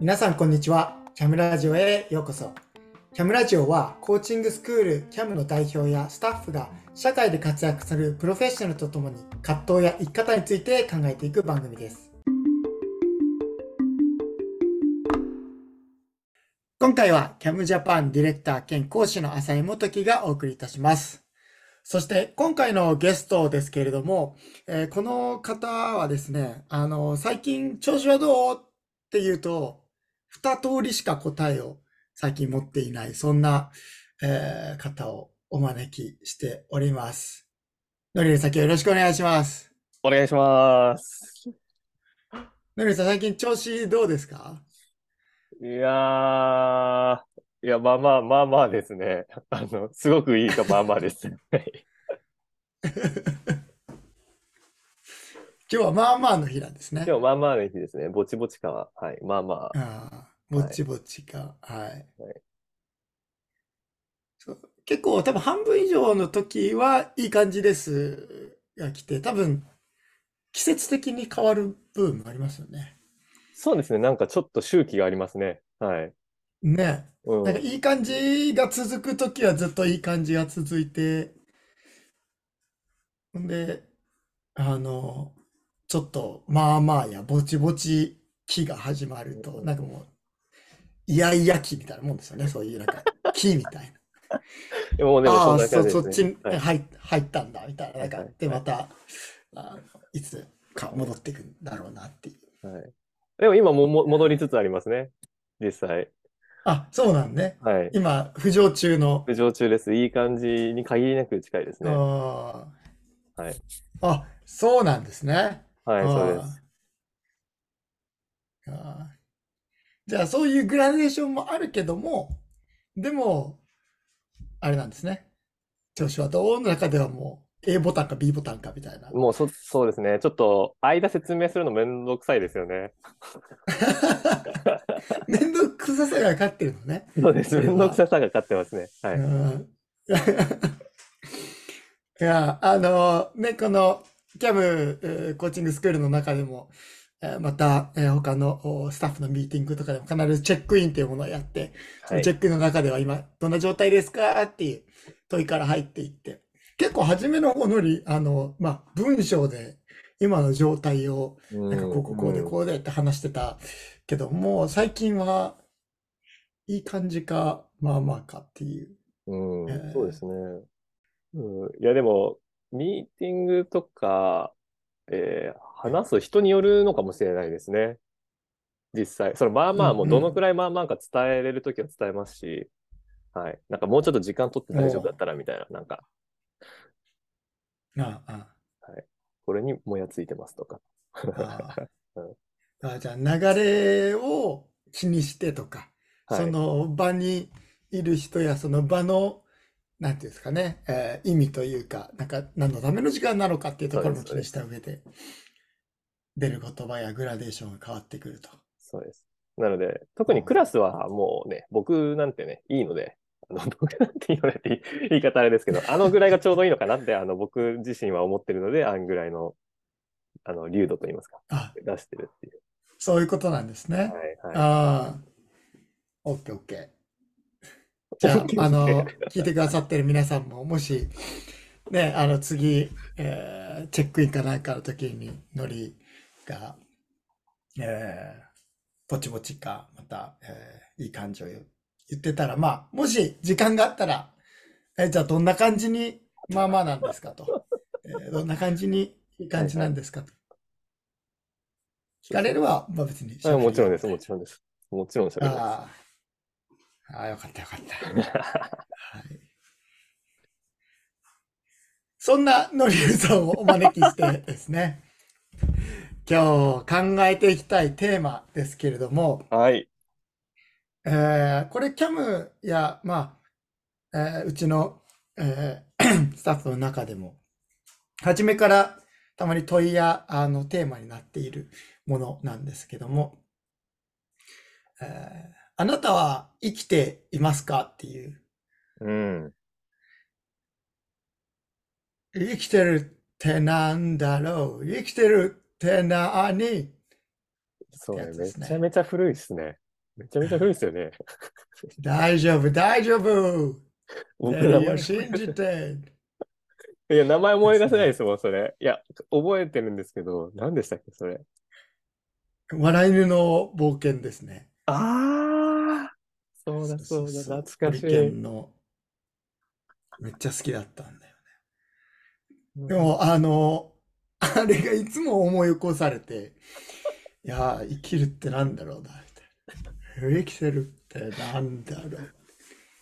皆さんこんにちは。キャムラジオへようこそ。キャムラジオはコーチングスクールキャムの代表やスタッフが社会で活躍するプロフェッショナルとともに葛藤や生き方について考えていく番組です。今回はキャムジャパンディレクター兼講師の浅井元樹がお送りいたします。そして今回のゲストですけれども、えーこの方はですね、あの、最近調子はどうっていうと、二通りしか答えを最近持っていない、そんな、えー方をお招きしております。のりりさん、今日よろしくお願いします。お願いします。のりりさん、最近調子どうですか？いやー、いや、まあまあ、まあまあですね。あの、すごくいいか、まあまあです。はい今日はまあまあの日なんですね。今日まあまあの日ですね。ぼちぼちかは。はい。まあまあ。ああ、ぼちぼちか。はい。はいそう結構多分半分以上の時はいい感じですが来て、多分季節的に変わる部分もありますよね。そうですね。なんかちょっと周期がありますね。はい。ね。うん。なんかいい感じが続く時はずっといい感じが続いて、ほんで、あの、ちょっとまあまあやぼちぼち期が始まると、なんかもう、イヤイヤ期みたいなもんですよね。そういうなんか、期みたいな。でも、でもそんああ、そ、じそっちにですね。はい。入っ入ったんだ、みたいな。なんかはい、で、また、あのいつか戻ってくんだろうなっていう。はい。でも今もも戻りつつありますね。実際。あ、そうなんね。はい。今、浮上中の。浮上中です。いい感じに限りなく近いですね。あはい。あ、あ、そうなんですね。はい、そうです。あーあーじゃあ、そういうグラデーションもあるけども、でも、あれなんですね。調子はどう？の中ではもう A ボタンか B ボタンかみたいな。もうそ、そうですね。ちょっと、間説明するのめんどくさいですよね。めんどくささが勝ってるのね。そうです。めんどくささが勝ってますね。はい。うん いや、あのね、このキャム、えーコーチングスクールの中でも、えーまた、えー他のおスタッフのミーティングとかでも必ずチェックインというものをやって、そはいのチェックの中では今、どんな状態ですかっていう問いから入っていって、結構初めの方のり、あの、まあ、文章で今の状態を、なんかこうこうこうでこうでって話してたけど、もう最近はいい感じか、まあまあかっていう。うん、えーそうですね。うん、いや、でも、ミーティングとか、えー話す人によるのかもしれないですね。実際。そのまあまあ、もうどのくらいまあまあか伝えれるときは伝えますし、はい。なんかもうちょっと時間取って大丈夫だったらみたいな、なんか、ああ、これにもやついてますとか。あ うん。じゃあ流れを気にしてとか、はい。その場にいる人やその場の、なんていうんですかね、えー意味というか、なんか何のための時間なのかっていうところも気にした上で、出る言葉やグラデーションが変わってくると。そうです。なので、特にクラスはもうね、僕なんてね、いいので、あの僕なんていいのでって言い方あれですけど、あのぐらいがちょうどいいのかなって、あの僕自身は思ってるので、あんぐらいの、あの、流度といいますか、あ、出してるっていう。そういうことなんですね。はい、はい。ああ、オッケーオッケー。じゃあ、あの、聞いてくださってる皆さんも、もし、ね、あの、次、えーチェックインかなんかの時に、ノリが、えーぼちぼちか、また、えーいい感じを言言ってたら、まあ、もし時間があったら、えじゃあどんな感じに、まあまあなんですかと。えーどんな感じに、いい感じなんですかと。聞かれれば、まあ別にはいもちろんです、もちろんです。もちろん喋りまああ、よかったよかった。す。はい。そんなのりゆうさんをお招きしてですね、今日考えていきたいテーマですけれども、はい。えーこれキャムや、まあ、えーうちの、えー スタッフの中でも、初めからたまに問いやあのテーマになっているものなんですけども、えーあなたは生きていますかっていう、うん。生きてるてなんだろう？生きてるってなに？そうね。ってやつですねめちゃめちゃ古いですね。めちゃめちゃ古いですよね。大丈夫、大丈夫僕テリーを名前、信じていや、名前思い出せないですもん、それ。いや、覚えてるんですけど、何でしたっけ、それ。笑い犬の冒険ですね。ああそうだそうだ、懐かしい。めっちゃ好きだったんだようんね。でも、あの、あれがいつも思い起こされて、いやー、生きるってなんだろうな、みたいな。生きてるってなんだろう。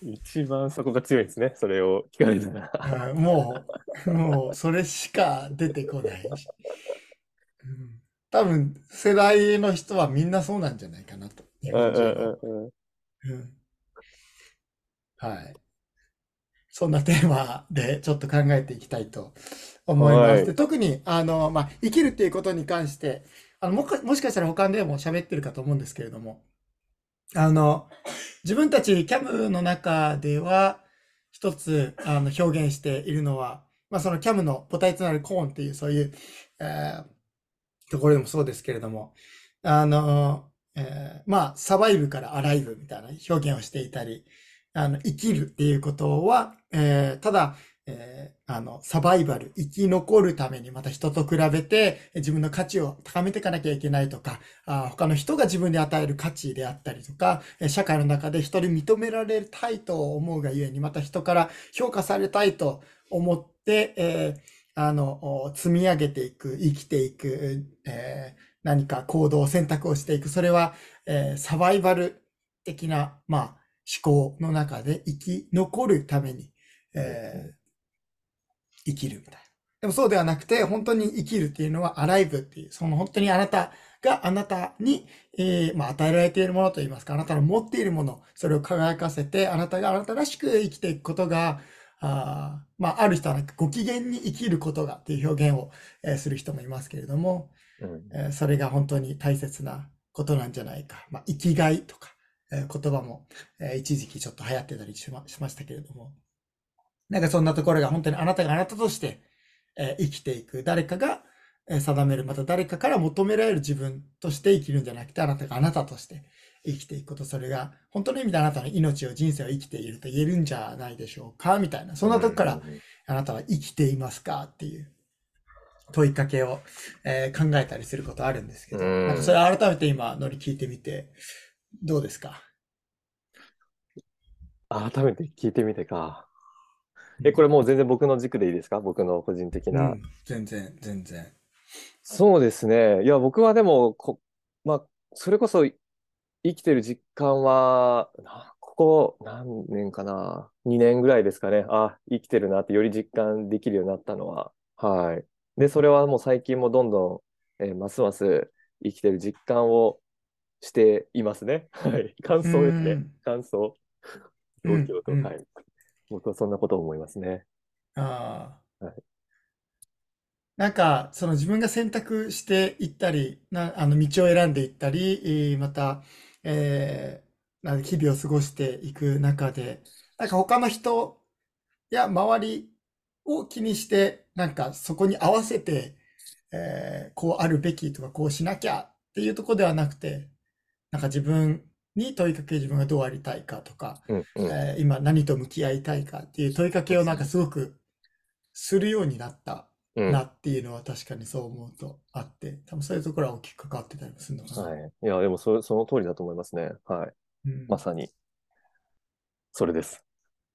一番そこが強いですね、それを聞かれたら。うんもう、もう、それしか出てこないし。うん多分、世代の人はみんなそうなんじゃないかなと。はい。そんなテーマでちょっと考えていきたいと思います。はいで、特に、あの、まあ、生きるっていうことに関して、あの、もか、もしかしたら他でも喋ってるかと思うんですけれども、あの、自分たちキャムの中では、一つ、あの、表現しているのは、まあ、そのキャムの母体となるコーンっていう、そういう、えーところでもそうですけれども、あの、えーまあ、サバイブからアライブみたいな表現をしていたり、あの、生きるっていうことは、えーただ、えーあの、サバイバル、生き残るためにまた人と比べて自分の価値を高めていかなきゃいけないとか、あ他の人が自分に与える価値であったりとか、社会の中で人に認められたいと思うがゆえに、また人から評価されたいと思って、えーあの、積み上げていく、生きていく、えー何か行動、選択をしていく。それは、えーサバイバル的な、まあ、思考の中で生き残るために、えー生きるみたいな。でもそうではなくて、本当に生きるっていうのは、アライブっていう、その本当にあなたがあなたに、えーまあ、与えられているものといいますか、あなたの持っているもの、それを輝かせて、あなたがあなたらしく生きていくことが、あーまあ、ある人はなんかご機嫌に生きることがっていう表現を、えーする人もいますけれども、うんえーそれが本当に大切なことなんじゃないか。まあ、生きがいとか、えー言葉も、えー一時期ちょっと流行ってたりしましたけれども。なんかそんなところが本当にあなたがあなたとして、えー生きていく。誰かが、えー定める、また誰かから求められる自分として生きるんじゃなくて、あなたがあなたとして生きていくこと。それが本当の意味であなたの命を、人生を生きていると言えるんじゃないでしょうかみたいな。そんなとこから、あなたは生きていますか？っていう問いかけを、えー考えたりすることあるんですけど、うんなんかそれ改めて今、ノリ聞いてみて、どうですか？改めて聞いてみてか。え、これもう全然僕の軸でいいですか？僕の個人的な。うん全然、全然。そうですね。いや、僕はでも、こ、まあ、それこそ生きてる実感は、なここ何年かな？2年ぐらいですかね。あ、生きてるなってより実感できるようになったのは。はい。で、それはもう最近もどんどん、えーますます生きてる実感をしていますね。はい。感想ですねうん。感想。うん東京と、うんはい。僕はそんなことを思いますね。ああはいなんか、その自分が選択していったり、な、あの道を選んでいったり、えーまた、えーなんか日々を過ごしていく中で、なんか他の人や周りを気にして、なんかそこに合わせて、えーこうあるべきとかこうしなきゃっていうところではなくて、なんか自分に問いかけ自分がどうありたいかとか、うんうん。えー今何と向き合いたいかっていう問いかけをなんかすごくするようになったうんなっていうのは確かにそう思うとあって、多分そういうところは大きく関わってたりもするのかな。はい。いや、でもそ、その通りだと思いますね。はい。うんまさに。それです。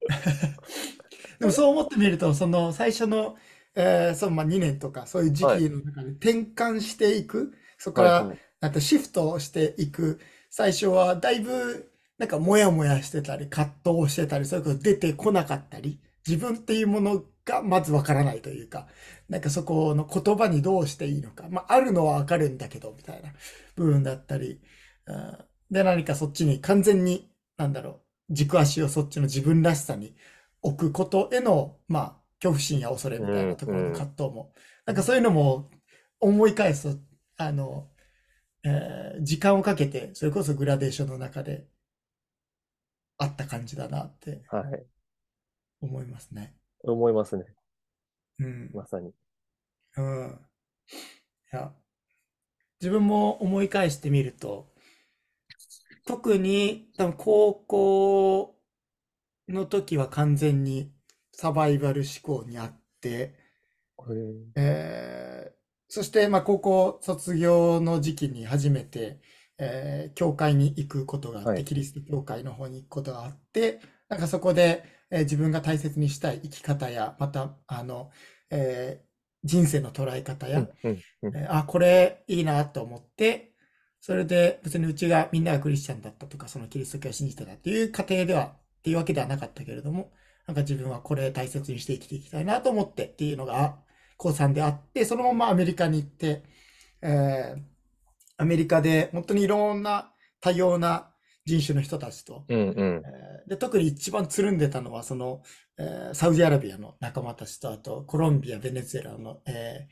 でもそう思ってみると、その最初の、えーそのまあ2年とかそういう時期の中で転換していく、そこからはいはいなんかシフトをしていく、最初はだいぶなんかモヤモヤしてたり、葛藤をしてたり、そういうこと出てこなかったり、自分っていうものがまずわからないというか、なんかそこの言葉にどうしていいのか、まああるのはわかるんだけど、みたいな部分だったり、うんで何かそっちに完全に、なんだろう、軸足をそっちの自分らしさに置くことへの、まあ、恐怖心や恐れみたいなところの葛藤も、なんかそういうのも思い返すと、あの、えー時間をかけて、それこそグラデーションの中であった感じだなってはい。思いますね。思いますね。うん。まさに。うん。いや、自分も思い返してみると、特に多分高校の時は完全にサバイバル思考にあって、えーそしてまあ高校卒業の時期に初めて、えー教会に行くことがあって、はい。キリスト教会の方に行くことがあって、なんかそこで、えー自分が大切にしたい生き方や、また、あの、えー人生の捉え方や、うんうんうん。えーあ、これいいなと思って、それで別にうちがみんながクリスチャンだったとか、そのキリスト教を信じてたっていう過程では、っていうわけではなかったけれども、なんか自分はこれ大切にして生きていきたいなと思ってっていうのが高3であって、そのままアメリカに行って、えーアメリカで本当にいろんな多様な人種の人たちと、うんうん。えーで、特に一番つるんでたのは、その、えーサウジアラビアの仲間たちと、あと、コロンビア、ベネズエラの、え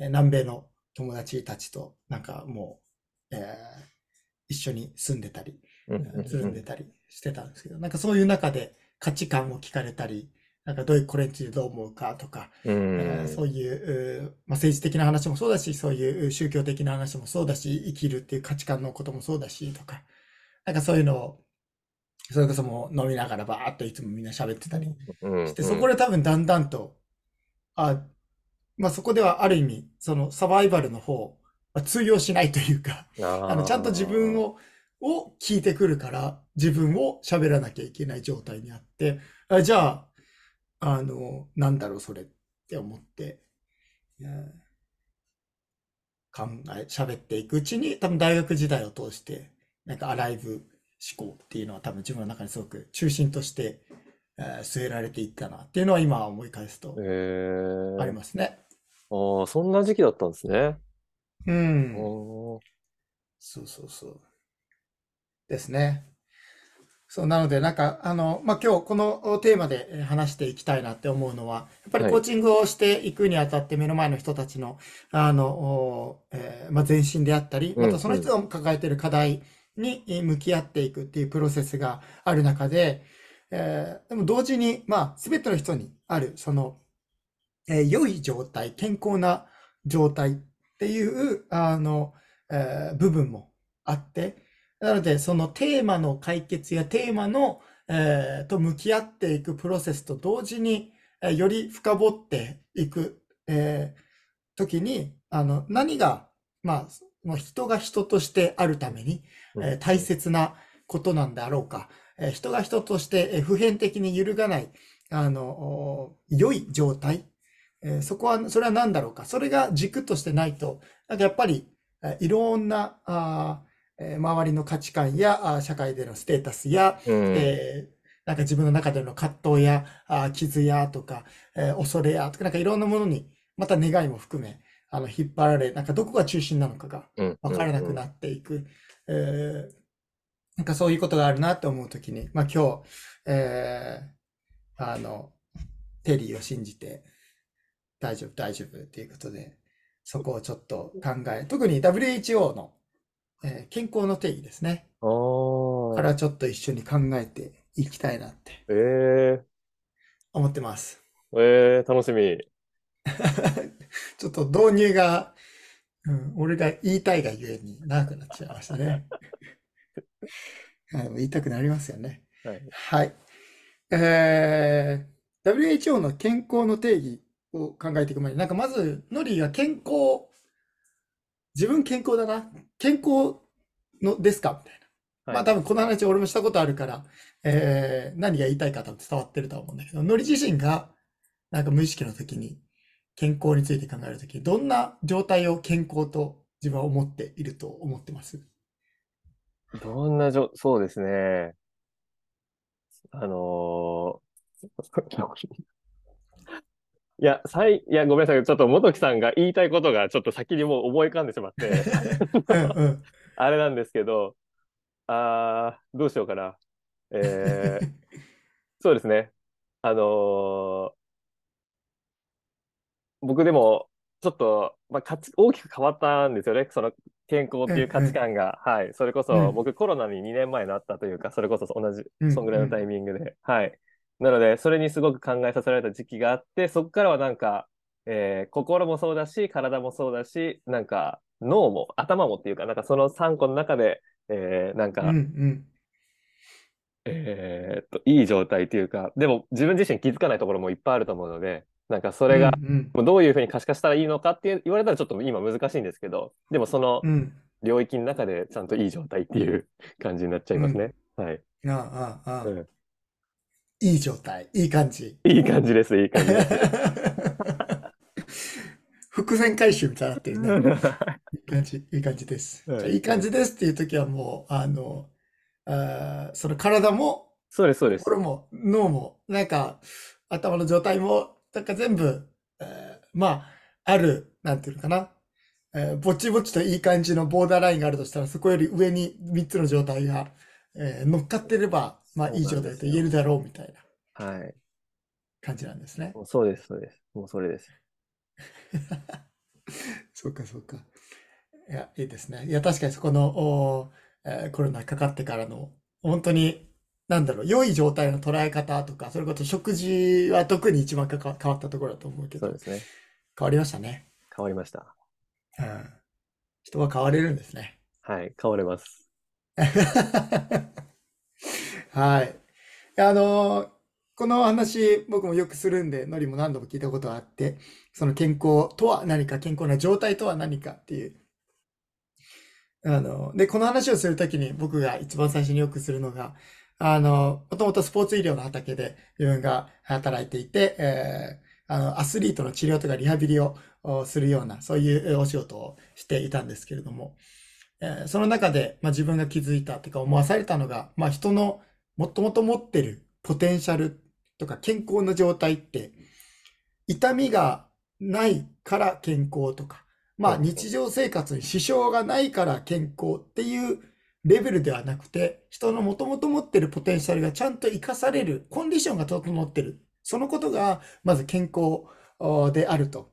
ーえー南米の友達たちと、なんかもう、えー一緒に住んでたり、うんうん。つるんでたりしてたんですけど、なんかそういう中で価値観を聞かれたり、なんかどういう、これについてどう思うかとか、うん。えーそういう、まあ、政治的な話もそうだし、そういう宗教的な話もそうだし、生きるっていう価値観のこともそうだし、とか、なんかそういうのを、それこそもう飲みながらバーっといつもみんな喋ってたりうん。して、そこで多分だんだんと、あ、まあそこではある意味、そのサバイバルの方、まあ通用しないというか、あの、ちゃんと自分を、を聞いてくるから、自分を喋らなきゃいけない状態にあって、あじゃあ、あの、なんだろう、それって思って、考え、喋っていくうちに、多分大学時代を通して、なんかアライブ思考っていうのは多分自分の中にすごく中心として、えー据えられていったなっていうのは今思い返すとえーありますね。ああ、そんな時期だったんですね。うん。そうそうそう。ですね。そう、なので、なんか、あの、まあ、今日このテーマでえー話していきたいなって思うのは、やっぱりはい。コーチングをしていくにあたって目の前の人たちの、あの、おえーまあ、前進であったり、うんまたその人が抱えている課題にえー向き合っていくっていうプロセスがある中で、えーでも同時に、まあ、すべての人にある、その、えー良い状態、健康な状態っていう、あの、えー部分もあって、なので、そのテーマの解決やテーマの、えーと向き合っていくプロセスと同時に、えーより深掘っていく、えー時に、あの、何が、まあ、もう人が人としてあるために、えー大切なことなんであろうか、えー人が人としてえー普遍的に揺るがない、あの、お良い状態、えーそこは、それは何だろうか。それが軸としてないと、なんかやっぱり、えーいろんな、あーえー周りの価値観や、社会でのステータスや、うんえーなんか自分の中での葛藤や、あー傷やとか、えー恐れやとか、なんかいろんなものに、また願いも含め、あの、引っ張られ、なんかどこが中心なのかがうん分からなくなっていく。えーなんかそういうことがあるなと思うときに、まあ今日、えーあの、テリーを信じて、大丈夫、大丈夫っていうことで、そこをちょっと考え、特に WHO の、えー健康の定義ですね。ああ、からちょっと一緒に考えていきたいなってえ思ってます。ー、えー、楽しみ。ちょっと導入が、うん、俺が言いたいがゆえに長くなっちゃいましたね。はい、言いたくなりますよね。はい。はい。えー、WHO の健康の定義を考えていく前に、なんかまず、ノリが健康、自分健康だな。健康のですか？みたいな。まあ多分この話俺もしたことあるから、えー、何が言いたいか多分伝わってるとは思うんだけど、ノリ自身が、なんか無意識の時に、健康について考えるとき、どんな状態を健康と自分は思っていると思ってます？どんなじょ、そうですね。あのーいや、さい、いや、ごめんなさい。ちょっと元木さんが言いたいことがちょっと先にもう思い浮かんでしまって。あれなんですけど、あー、どうしようかな。えー、そうですね。あのー僕でも、ちょっと、まあ、価値、大きく変わったんですよね。その健康っていう価値観が。はい。それこうそ、ん僕コロナに2年前になったというか、それこそ同じうん、そんぐらいのタイミングで。はい。なので、それにすごく考えさせられた時期があって、そこからはなんか、えー心もそうだし、体もそうだし、なんか脳も、頭もっていうか、なんかその3個の中で、えーなんうんか、うん。えーっと、いい状態っていうか、でも自分自身気づかないところもいっぱいあると思うので、なんかそれが、うどういうふうに可視化したらいいのかって言われたらちょっと今難しいんですけど、でもそのうん。うん。領域の中でちゃんといい状態っていう感じになっちゃいますね。はい。ああ、ああ、うんいい状態。いい感じ。いい感じです、いい感じです。伏線回収みたいになってるね。いい感じ、いい感じです。はいじゃあいい感じですっていう時はもう、あの、あーその体も、そうです、そうです。心も、脳も、なんか、頭の状態も、なんか全部、えーまあ、ある、なんていうのかな。えーぼちぼちといい感じのボーダーラインがあるとしたら、そこより上に3つの状態が、えー乗っかってれば、まあ、いい状態と言えるだろうみたいなはい。感じなんですね。そうです、そうです。もうそれです。そうか、そうか。いや、いいですね。いや、確かにそこの、おえーコロナかかってからの、本当に、なんだろう、良い状態の捉え方とか、それこそ食事は特に一番かか変わったところだと思うけど、そうですね。変わりましたね。変わりました。うん。人は変われるんですね。はい、変われます。はい。あのこの話、僕もよくするんで、ノリも何度も聞いたことがあって、その健康とは何か、健康な状態とは何かっていう。あの、で、この話をするときに僕が一番最初によくするのが、あの、もともとスポーツ医療の畑で自分が働いていて、えーあの、アスリートの治療とかリハビリをするような、そういうお仕事をしていたんですけれども、えその中で、まあ、自分が気づいたというか思わされたのが、まあ、人のもともと持ってるポテンシャルとか健康な状態って、痛みがないから健康とか、まあ日常生活に支障がないから健康っていうレベルではなくて、人のもともと持ってるポテンシャルがちゃんと活かされる、コンディションが整ってる。そのことがまず健康おであると、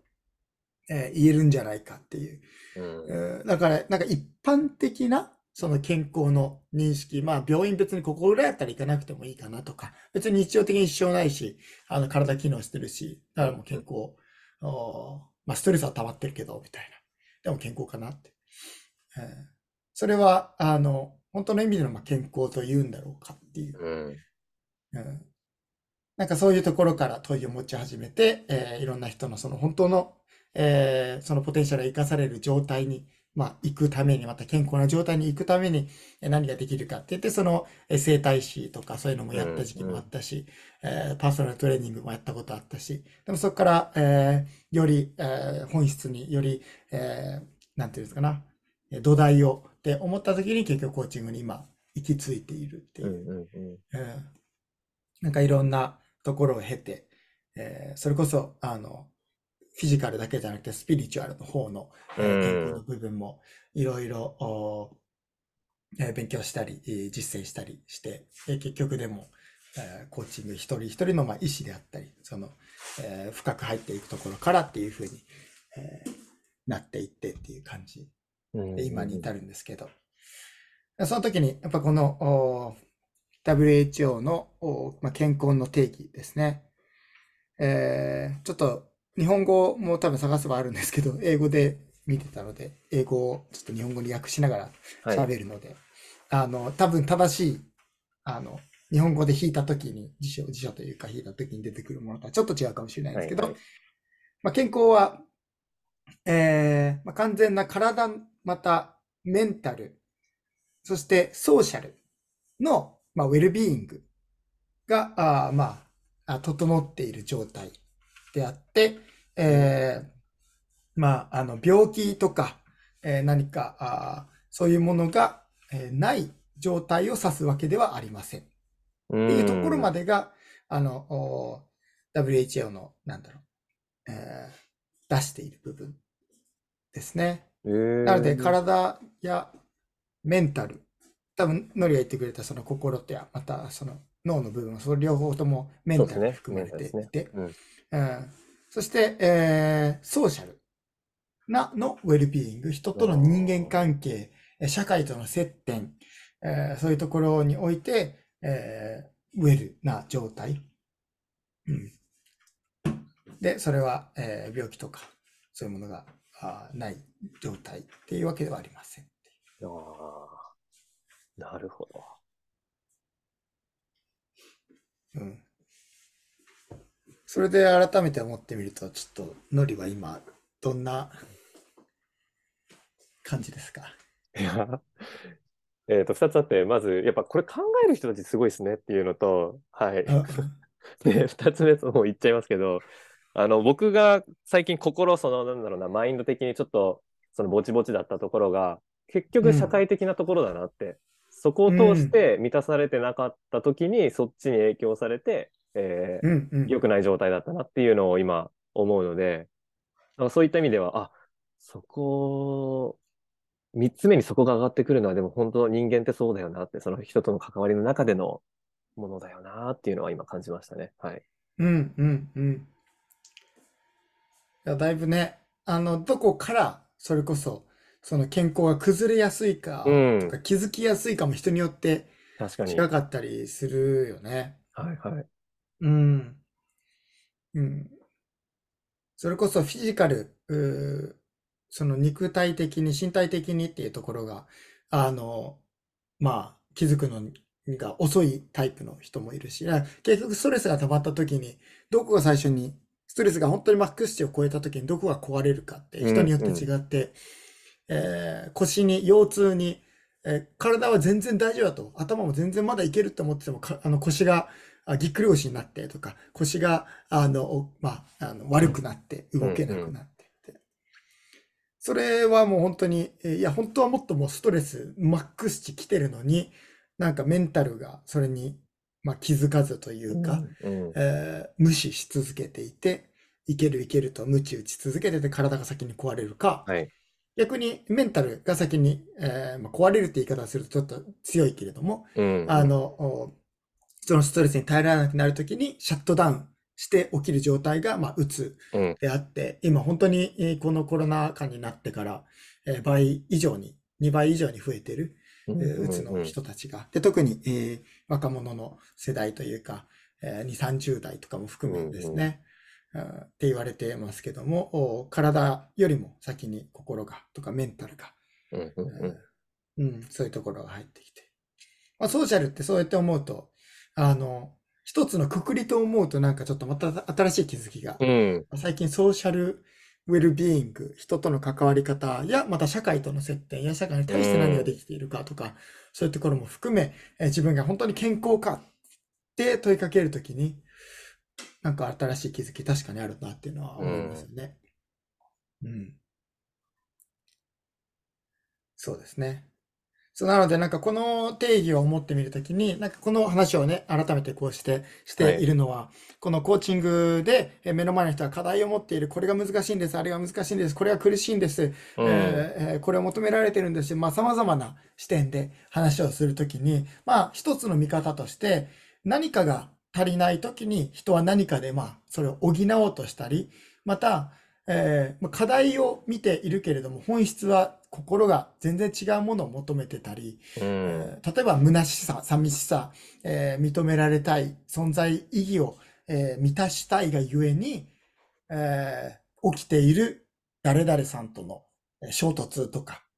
えー言えるんじゃないかっていう。うん。うんだから、なんか一般的な、その健康の認識、まあ病院別にここぐらいやったら行かなくてもいいかなとか、別に日常的に支障ないし、あの体機能してるし、だからもう健康、おまあストレスは溜まってるけど、みたいな。でも健康かなって。うんそれは、あの、本当の意味でのまあ健康と言うんだろうかっていう。うん。うんなんかそういうところから問いを持ち始めて、えーいろんな人のその本当の、えーそのポテンシャルが生かされる状態に、まあ、行くために、また健康な状態に行くためにえー何ができるかって言って、そのえー整体師とかそういうのもやった時期もあったし、えーパーソナルトレーニングもやったことあったし、でもそこから、えーより、えー本質により、えーなんていうんですかな、えー土台をって思った時に結局コーチングに今行き着いているっていうう。んうんうん。うんなんかいろんなところを経て、えーそれこそ、あの、フィジカルだけじゃなくてスピリチュアルの方の、えーうん。健康の部分もいろいろ、おえー勉強したり、えー実践したりして、えー結局でも、えーコーチング一人一人のまあ意思であったり、その、えー深く入っていくところからっていうふうに、えーなっていってっていう感じうん。で今に至るんですけど、その時に、やっぱこのお WHO のおまあ、健康の定義ですね。えーちょっと日本語も多分探せばあるんですけど、英語で見てたので、英語をちょっと日本語に訳しながらはい。喋るので、あの、多分正しい、あの、日本語で弾いた時に、辞書、辞書というか弾いた時に出てくるものとはちょっと違うかもしれないんですけど、はいはいまあ、健康は、えーまあ、完全な体、またメンタル、そしてソーシャルの、まあ、ウェルビーイングが、あーまあ、あ整っている状態であって、えーまあ、あの、病気とか、えー何か、あーそういうものが、えーない状態を指すわけではありません。っていうところまで。でが、あの、お WHO の、なんだろう、えー出している部分ですね。えーなので、体やメンタル、多分、ノリが言ってくれたその心とや、またその脳の部分、その両方ともメンタルに含まれていて、うんうんそして、えーソーシャルなのウェルビーイング、人との人間関係、え社会との接点、えーそういうところにおいて、えーウェルな状態。うんで、それは、えー病気とか、そういうものがあーない状態っていうわけではありません。ああ、なるほど。うん。それで改めて思ってみると、ちょっと、ノリは今、どんな感じですか？いや、えっと、二つあって、まず、やっぱこれ考える人たちすごいですねっていうのと、はい。うん。で、二つ目、もう言っちゃいますけど、あの、僕が最近心、その、なんだろうな、マインド的にちょっと、そのぼちぼちだったところが、結局社会的なところだなって、そこを通して満たされてなかった時に、そっちに影響されて、えーうんうん。良くない状態だったなっていうのを今思うので、そういった意味では、あ、そこ、三つ目にそこが上がってくるのは、でも本当人間ってそうだよなって、その人との関わりの中でのものだよなっていうのは今感じましたね。はい。うんうんうん。いや、だいぶね、あの、どこから、それこそ、その健康が崩れやすいか、うんとか気づきやすいかも人によって確かに。違かったりするよね。はいはい。うん。うん。それこそフィジカル、うーその肉体的に身体的にっていうところが、あの、まあ、気づくのが遅いタイプの人もいるし、だから結局ストレスが溜まった時に、どこが最初に、ストレスが本当にマックス値を超えた時にどこが壊れるかって人によって違って、えー腰に、腰痛に、えー体は全然大丈夫だと、頭も全然まだいけるって思ってても、かあの腰があぎっくり腰になってとか、腰が、あの、おまあ、あの悪くなって動けなくなってって。それはもう本当に、えーいや、本当はもっともうストレスマックス値来てるのに、なんかメンタルがそれに、まあ、気づかずというか、うん。えー無視し続けていて、いけるいけると無知打ち続けてて体が先に壊れるか、はい。逆にメンタルが先に、えーまあ、壊れるって言い方をするとちょっと強いけれども、うん。あの、おそのストレスに耐えられなくなるときにシャットダウンして起きる状態が、まあ、うつうん。であって、今本当にえーこのコロナ禍になってから、えー倍以上に、2倍以上に増えてる、えうんーうつの人たちが。で、特に、えー若者の世代というか、えー2、30代とかも含めですね、うんって言われてますけども、お体よりも先に心がとかメンタルが、うんうんうんうん、そういうところが入ってきて。まあ、ソーシャルってそうやって思うと、あの、一つのくくりと思うとなんかちょっとまた新しい気づきがうん。最近ソーシャルウェルビーイング、人との関わり方や、また社会との接点や社会に対して何ができているかとか、そういうところも含め、えー自分が本当に健康かって問いかけるときに、なんか新しい気づき確かにあるなっていうのは思いますよね。うん。そうですね。そうなので、なんかこの定義を持ってみるときに、なんかこの話をね、改めてこうして、してい。るのは、このコーチングでえー目の前の人が課題を持っている、これが難しいんです、あれが難しいんです、これが苦しいんです、うん。えーえーこれを求められてるんです。まあ様々な視点で話をするときに、まあ一つの見方として、何かが足りないときに人は何かでまあそれを補おうとしたり、また、えーまあ課題を見ているけれども本質は心が全然違うものを求めてたり、うん。えー例えば虚しさ、寂しさ、えー認められたい、存在意義を、えー満たしたいがゆえに、えー起きている誰々さんとのえー衝突とか、えー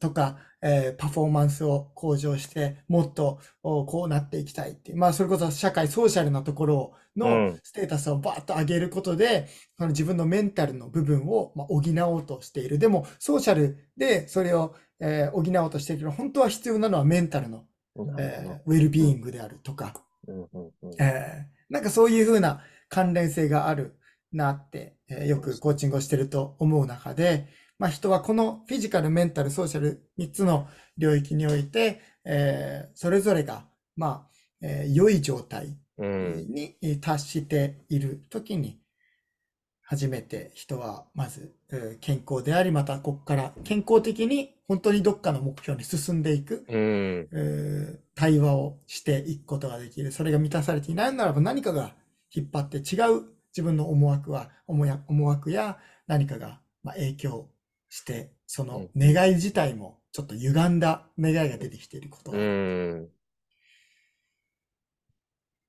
とか、えーパフォーマンスを向上して、もっとおこうなっていきたいっていう、まあ、それこそ社会、ソーシャルなところうのん。ステータスをバーッと上げることで、その自分のメンタルの部分をまあ補おうとしている。でも、ソーシャルでそれを、えー補おうとしているけど、本当は必要なのはメンタルの、えーウェルビーイングであるとか、えーなんかそういうふうな関連性があるなって、えーよくコーチングをしてると思う中で、まあ、人はこのフィジカル、メンタル、ソーシャル3つの領域において、えーそれぞれが、まあ、えー良い状態うん。に達しているときに、初めて人はまずえー健康であり、またここから健康的に本当にどっかの目標に進んでいく、うん。えー対話をしていくことができる。それが満たされていないならば何かが引っ張って違う自分の思惑は、思や思惑や何かがまあ影響して、その願い自体もちょっと歪んだ願いが出てきていることがうん。うん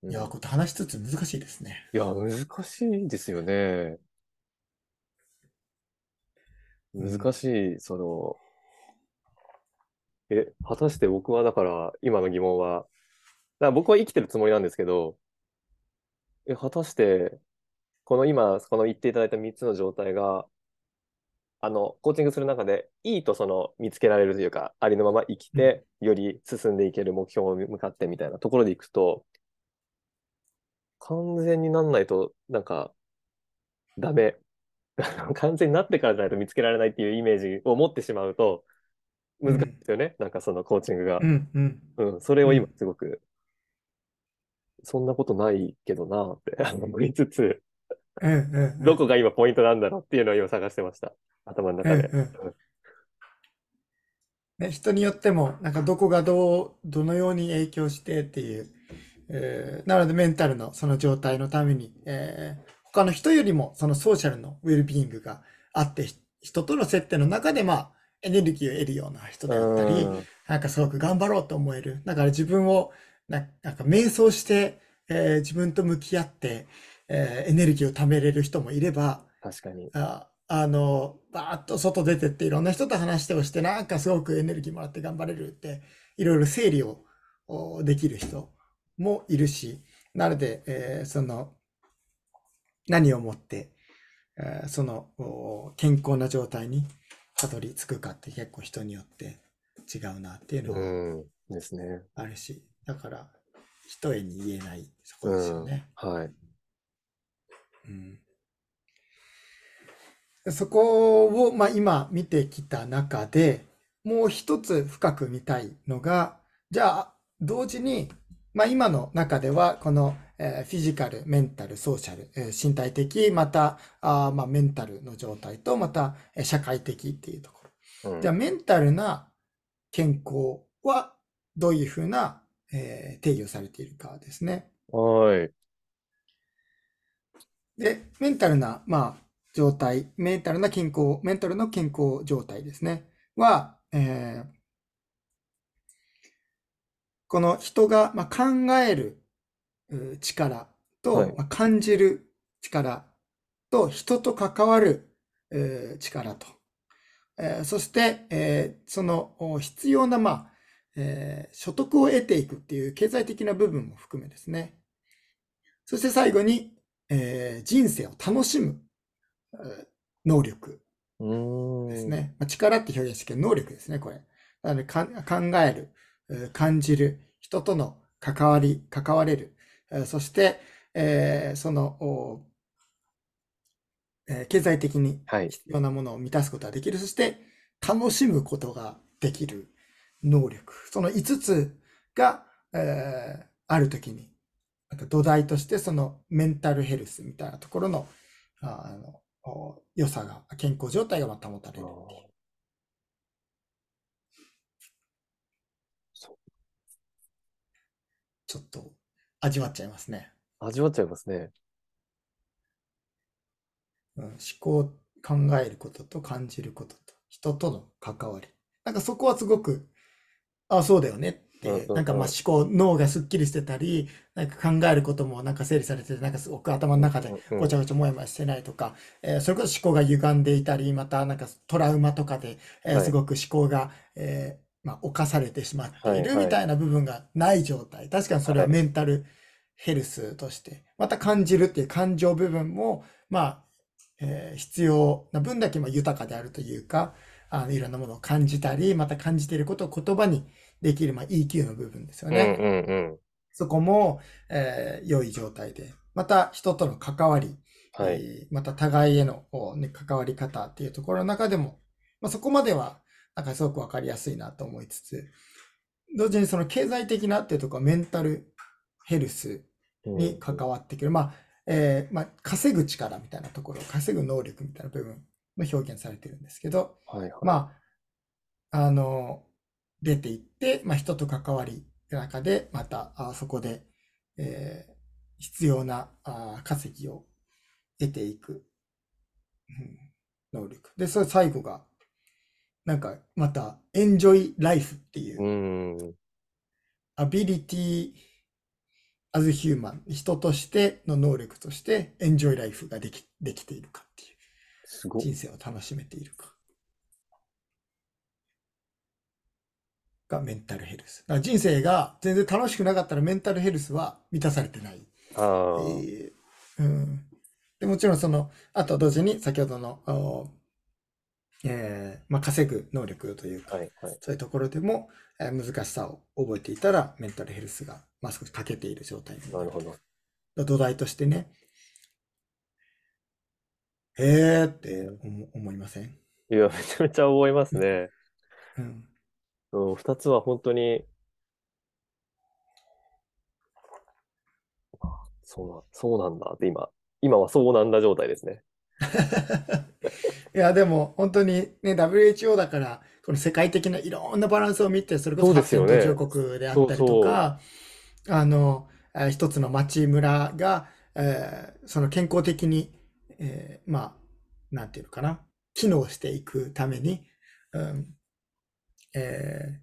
いや、こうやって話しつつ難しいですね。いや、難しいですよね。うん難しい、その、え、果たして僕はだから、今の疑問は、だから僕は生きてるつもりなんですけど、え、果たして、この今、この言っていただいた3つの状態が、あの、コーチングする中で、いいとその見つけられるというか、ありのまま生きて、より進んでいける目標に向かってみたいなところでいくと、完全になんないと、なんか、ダメ。完全になってからじゃないと見つけられないっていうイメージを持ってしまうと、難しいですよね。なんかそのコーチングがう。んうん。うん、それを今うんすごく、そんなことないけどなって思いつつ、うんうんうん。どこが今ポイントなんだろうっていうのを今探してました。頭の中で。うんうんね、人によっても、なんかどこがどう、どのように影響してっていう、えーなのでメンタルのその状態のために、えー他の人よりもそのソーシャルのウェルビーイングがあって、ひ人との接点の中でまあ、エネルギーを得るような人であったり、うんなんかすごく頑張ろうと思える。だから自分をな、なんか瞑想して、えー自分と向き合って、えーエネルギーを貯めれる人もいれば、確かに。あ、あの、バーッと外出てっていろんな人と話してをして、なんかすごくエネルギーもらって頑張れるって、いろいろ整理をおできる人もいるし、なので、えーその、何をもって、えーそのお健康な状態にたどり着くかって結構人によって違うなっていうのはうん。ですね。あるし、だから、一重に言えないそこですよね。はい。うんそこを、まあ、今見てきた中でもう一つ深く見たいのが、じゃあ、同時に、まあ、今の中では、この、えーフィジカル、メンタル、ソーシャル、えー身体的、また、あーまあ、メンタルの状態と、また、えー社会的っていうところ。うんじゃあ、メンタルな健康は、どういうふうな、えー定義をされているかですね。はい。で、メンタルな、まあ、状態、メンタルな健康、メンタルの健康状態ですね。は、えーこの人が、まあ、考えるう力と、はいまあ、感じる力と、人と関わるえー力と、えーそして、えーそのお必要な、まあえー所得を得ていくっていう経済的な部分も含めですね。そして最後に、えー人生を楽しむ、えー能力。ですね。まあ、力って表現してるけど能力ですね、これ。なの考える、えー感じる、人との関わり、関われる、えーそして、えーその、おえー経済的にはい。必要なものを満たすことができる。そして、楽しむことができる能力。その5つが、えーあるときに、なんか土台としてそのメンタルヘルスみたいなところの、ああの、お良さが、健康状態がまあ保たれるっていう。ちょっと味わっちゃいますね。味わっちゃいますね。うん、思考、考えることと感じることと、人との関わり。なんかそこはすごく、あ、そうだよねってなんかまあ思考、脳がすっきりしてたり、なんか考えることもなんか整理されてて、なんかすごく頭の中でごちゃごちゃもやもやしてないとか、えーそれこそ思考が歪んでいたり、またなんかトラウマとかで、えーはい。すごく思考が、えーまあ、侵されてしまっていはいはい。るみたいな部分がない状態。確かにそれははい。メンタルヘルスとして、また感じるっていう感情部分も、まあ、えー必要な分だけまあ豊かであるというか、あのいろんなものを感じたり、また感じていることを言葉にできる、まあ、EQ の部分ですようんね。うんうん。そこも、えー良い状態で、また人との関わり、はい。えーまた互いへの、ね、関わり方っていうところの中でも、まあ、そこまでは、なんかすごくわかりやすいなと思いつつ、同時にその経済的なっていうところはメンタルヘルスに関わってくる。まあ、えーまあ、稼ぐ力みたいなところ、稼ぐ能力みたいな部分の表現されてるんですけど、はいはい。まあ、あの、出ていって、まあ、人と関わりの中で、また、あそこで、えー必要なあ稼ぎを得ていく、うん能力。で、それ最後が、なんか、また、エンジョイライフっていうう、ーん。ability as human、人としての能力として、エンジョイライフができできているかっていう。すごい。人生を楽しめているか。がメンタルヘルス。人生が全然楽しくなかったらメンタルヘルスは満たされてない。ああ、えーうん、でもちろんその、あと同時に先ほどの、おえーまあ、稼ぐ能力というか、はいはい。そういうところでも、えー難しさを覚えていたら、メンタルヘルスが、まあ、少し欠けている状態になるほど。土台としてね、へーって思思いません？いや、めちゃめちゃ思いますね。うん。うん、二つは本当に、あそうな、そうなんだって今、今はそうなんだ状態ですね。いや、でも本当にね、WHO だから、この世界的ないろんなバランスを見て、それこそそうですよね発展途上国であったりとか、あの、えー一つの町村が、えーその健康的に、えーまあ、なんていうのかな、機能していくために、うん、え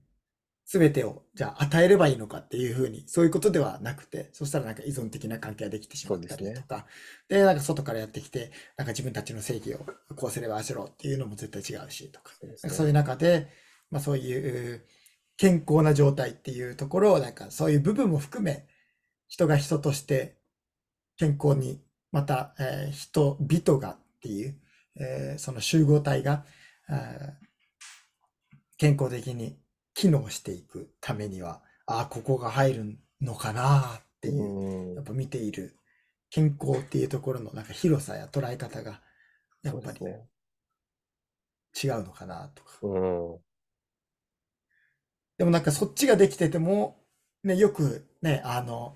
すべてを、じゃあ与えればいいのかっていうふうに、そういうことではなくて、そしたらなんか依存的な関係ができてしまったそうですね。りとか、で、なんか外からやってきて、なんか自分たちの正義をこうすればああしろっていうのも絶対違うしとか、そうね。そういう中で、まあそういう健康な状態っていうところを、なんかそういう部分も含め、人が人として健康に、また、えー人々がっていう、えーその集合体が、あー健康的に機能していくためには、ああ、ここが入るのかなっていう、うんやっぱ見ている健康っていうところのなんか広さや捉え方が、やっぱり。違うのかなとか。うん。でもなんかそっちができてても、ね、よくね、あの、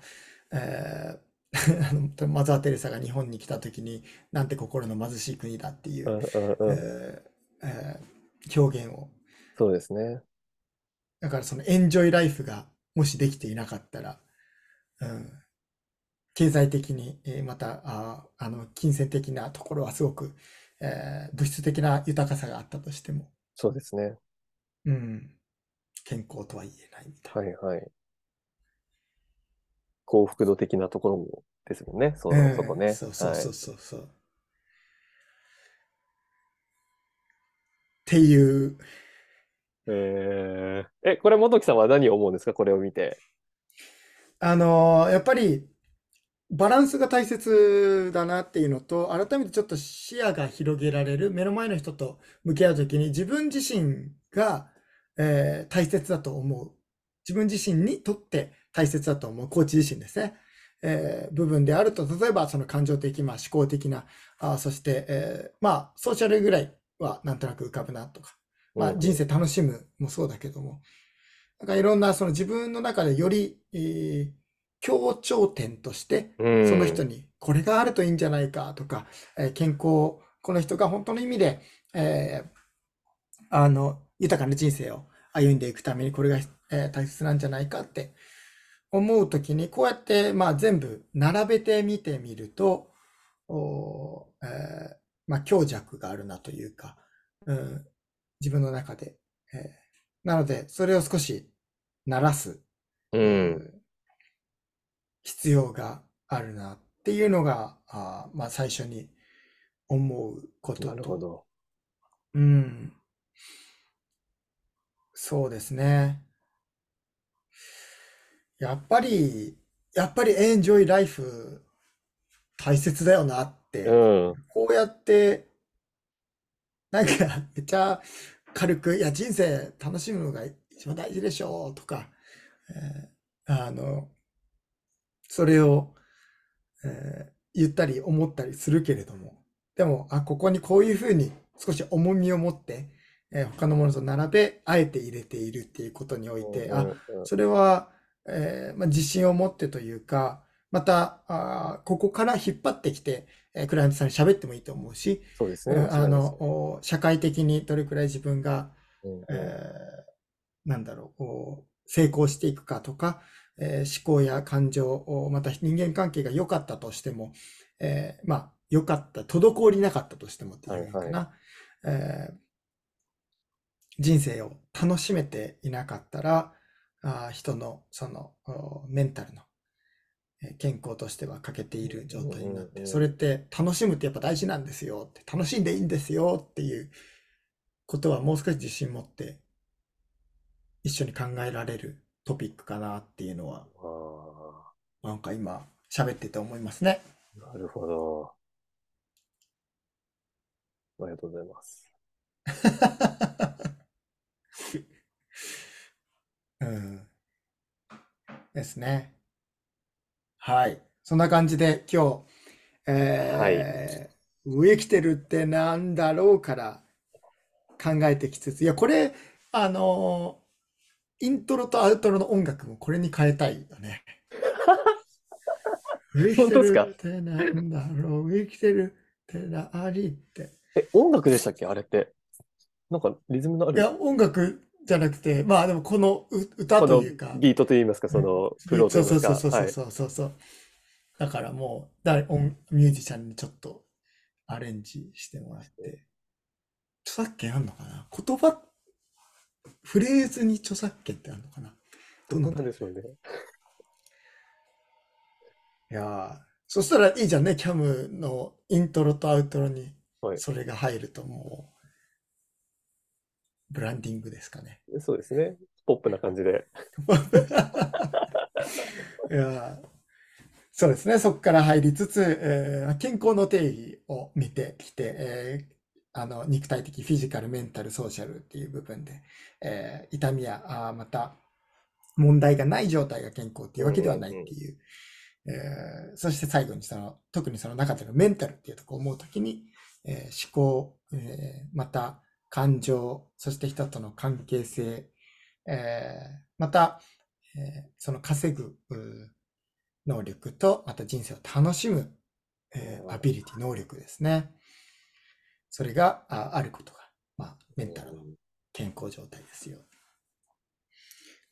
えー マザー・テレサが日本に来た時に、なんて心の貧しい国だっていう。えーえー表現を。そうですね。だからそのエンジョイライフがもしできていなかったら、うん、経済的に、えーまた、あー、あの、金銭的なところはすごく、えー物質的な豊かさがあったとしても、そうですね。うん、健康とは言えないみたいな。はいはい。幸福度的なところもですもんね。そうんの、そこね。そうそうはいそうそうそう。っていう、えー、え、これ、元木さんは何を思うんですか？これを見て。あのーやっぱりバランスが大切だなっていうのと、改めてちょっと視野が広げられる、目の前の人と向き合うときに自分自身が、えー大切だと思う。自分自身にとって大切だと思う、コーチ自身ですね。えー部分であると、例えばその感情的、まあ、思考的な、あーそして、えーまあ、ソーシャルぐらいはなんとなく浮かぶなとか、まあ、うん。人生楽しむもそうだけども、なんかいろんなその自分の中でより、えー強調点として、うん。その人にこれがあるといいんじゃないかとか、えー健康、この人が本当の意味で、えーあの、豊かな人生を歩んでいくためにこれが、えー大切なんじゃないかって思うときに、こうやって、まあ、全部並べてみてみると、おーえーまあ、強弱があるなというか、うん、自分の中で。えーなので、それを少し鳴らす。うん。必要があるなっていうのが、あーまあ最初に思うことなるほと、ど。うん。そうですね。やっぱり、やっぱりエンジョイライフ大切だよなって、うん。こうやって、なんかめっちゃ軽く、いや人生楽しむのが一番大事でしょうとか、えーあの、それを、えー言ったり思ったりするけれども、でも、あ、ここにこういうふうに少し重みを持って、えー他のものと並べ、あえて入れているっていうことにおいて、あ、それは、えーまあ、自信を持ってというか、また、あーここから引っ張ってきて、えークライアントさんに喋ってもいいと思うし、そうですね。うんあの、社会的にどれくらい自分が、うんうんえーなんだろう、お成功していくかとか、えー思考や感情、おまた人間関係が良かったとしても、えーまあ、良かった、滞りなかったとしてもっていうのがいいかな。はえー人生を楽しめていなかったら、あー人のそのおメンタルの、えー健康としては欠けている状態になって、それって楽しむってやっぱ大事なんですよって、楽しんでいいんですよっていうことはもう少し自信持って一緒に考えられるトピックかなっていうのは、あなんか今喋ってて思いますね。あ、なるほど。ありがとうございます。うん。ですね。はい。そんな感じで今日、えー生きてるってなんだろうから考えてきつつ、いや、これ、あのイントロとアウトロの音楽もこれに変えたいよね。生きて本当ですかるってなんだろう、生きてるって何って。え、音楽でしたっけ？あれって。なんかリズムのあるいや、音楽じゃなくて、まあでもこのう歌こというか、のビートといいますか、そのフローとそいうか。そうそうそうはい。そうそうそう。だからもう誰音ミュージシャンにちょっとアレンジしてもらって。著作権あんのかな？言葉、フレーズに著作権ってあるのかな？どうななんでしょうね。いやーそしたらいいじゃんね、キャムのイントロとアウトロにはいそれが入るともう、ブランディングですかね。そうですね。ポップな感じで。いやーそうですね、そこから入りつつ、えー健康の定義を見てきて、えーあの肉体的、フィジカル、メンタル、ソーシャルっていう部分で、えー痛みやあーまた問題がない状態が健康っていうわけではないっていう、えーそして最後にその特にその中でのメンタルっていうところを思うときに、えー思考、えーまた感情、そして人との関係性、えーまた、えーその稼ぐ能力と、また人生を楽しむ、えーアビリティ、能力ですね。それがああることが、まあ、メンタルの健康状態ですよ。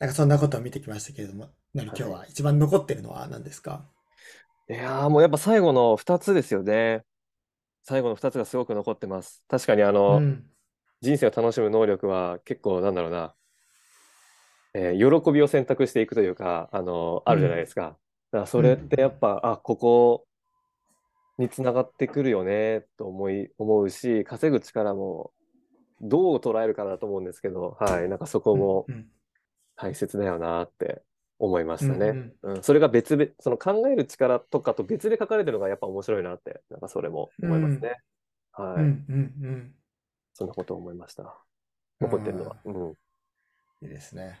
なんかそんなことを見てきましたけれども、何今日は一番残ってるのは何ですか？いやーもうやっぱ最後の2つですよね。最後の2つがすごく残ってます。確かにあの、うん。人生を楽しむ能力は結構なんだろうな、えー喜びを選択していくというか、あの、あるじゃないですか。だからそれってやっぱ、あ、ここにつながってくるよねと思い、思うし、稼ぐ力もどう捉えるかなと思うんですけど、はい、なんかそこもうん大切だよなって思いましたね。うんうん、それが別々、その考える力とかと別で書かれてるのがやっぱ面白いなって、なんかそれも思いますね。はい。うんうんうんそんなことを思いました。残ってるのは。うん。いいですね。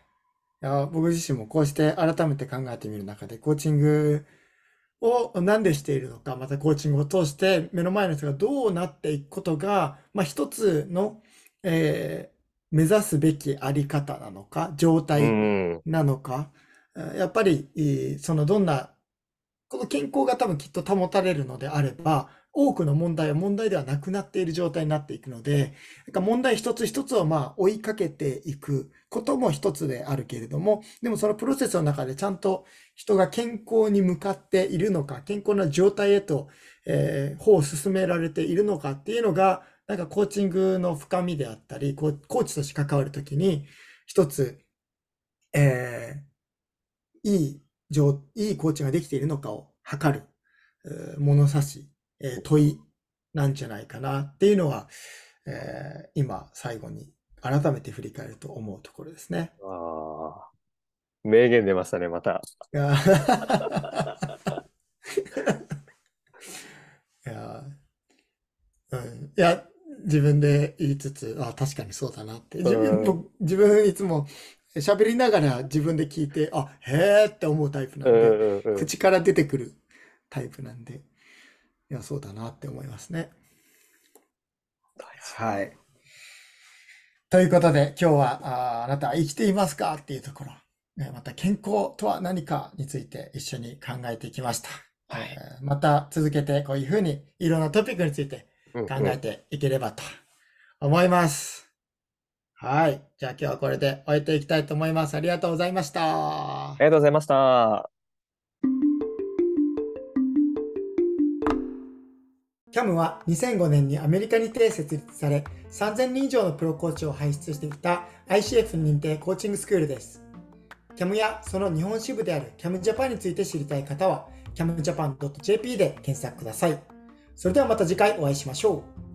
いや僕自身もこうして改めて考えてみる中で、コーチングを何でしているのか、またコーチングを通して目の前の人がどうなっていくことが、まあ、一つの、えー目指すべきあり方なのか、状態うん。なのか、えーやっぱり、えーそのどんな、この健康が多分きっと保たれるのであれば、多くの問題は問題ではなくなっている状態になっていくので、なんか問題一つ一つをまあ追いかけていくことも一つであるけれども、でもそのプロセスの中でちゃんと人が健康に向かっているのか、健康な状態へと、えー歩を進められているのかっていうのが、なんかコーチングの深みであったり、コーチとして関わるときに、一つ、えーいい、いいコーチができているのかを測る、物差し、えー問いなんじゃないかなっていうのは、えー今最後に改めて振り返ると思うところですね。ああ。名言出ましたね、また。いやうん、いや、自分で言いつつ、あ、確かにそうだなって。自分、僕自分いつも喋りながら自分で聞いて、あ、へーって思うタイプなうんで、んうんうん。口から出てくるタイプなんで、いや、そうだなって思いますね。はい。ということで、今日は、あーあなたは生きていますかっていうところ、ねまた健康とは何かについて一緒に考えていきました。はいえーまた続けてこういうふうにいろんなトピックについてうんうん考えていければと思います。はい。じゃあ今日はこれで終えていきたいと思います。ありがとうございましたあ。りがとうございました。CAM は2005年にアメリカにて設立され、3000人以上のプロコーチを輩出してきた ICF 認定コーチングスクールです。CAM やその日本支部である CAM Japan について知りたい方は、camjapan.jp で検索ください。それではまた次回お会いしましょう。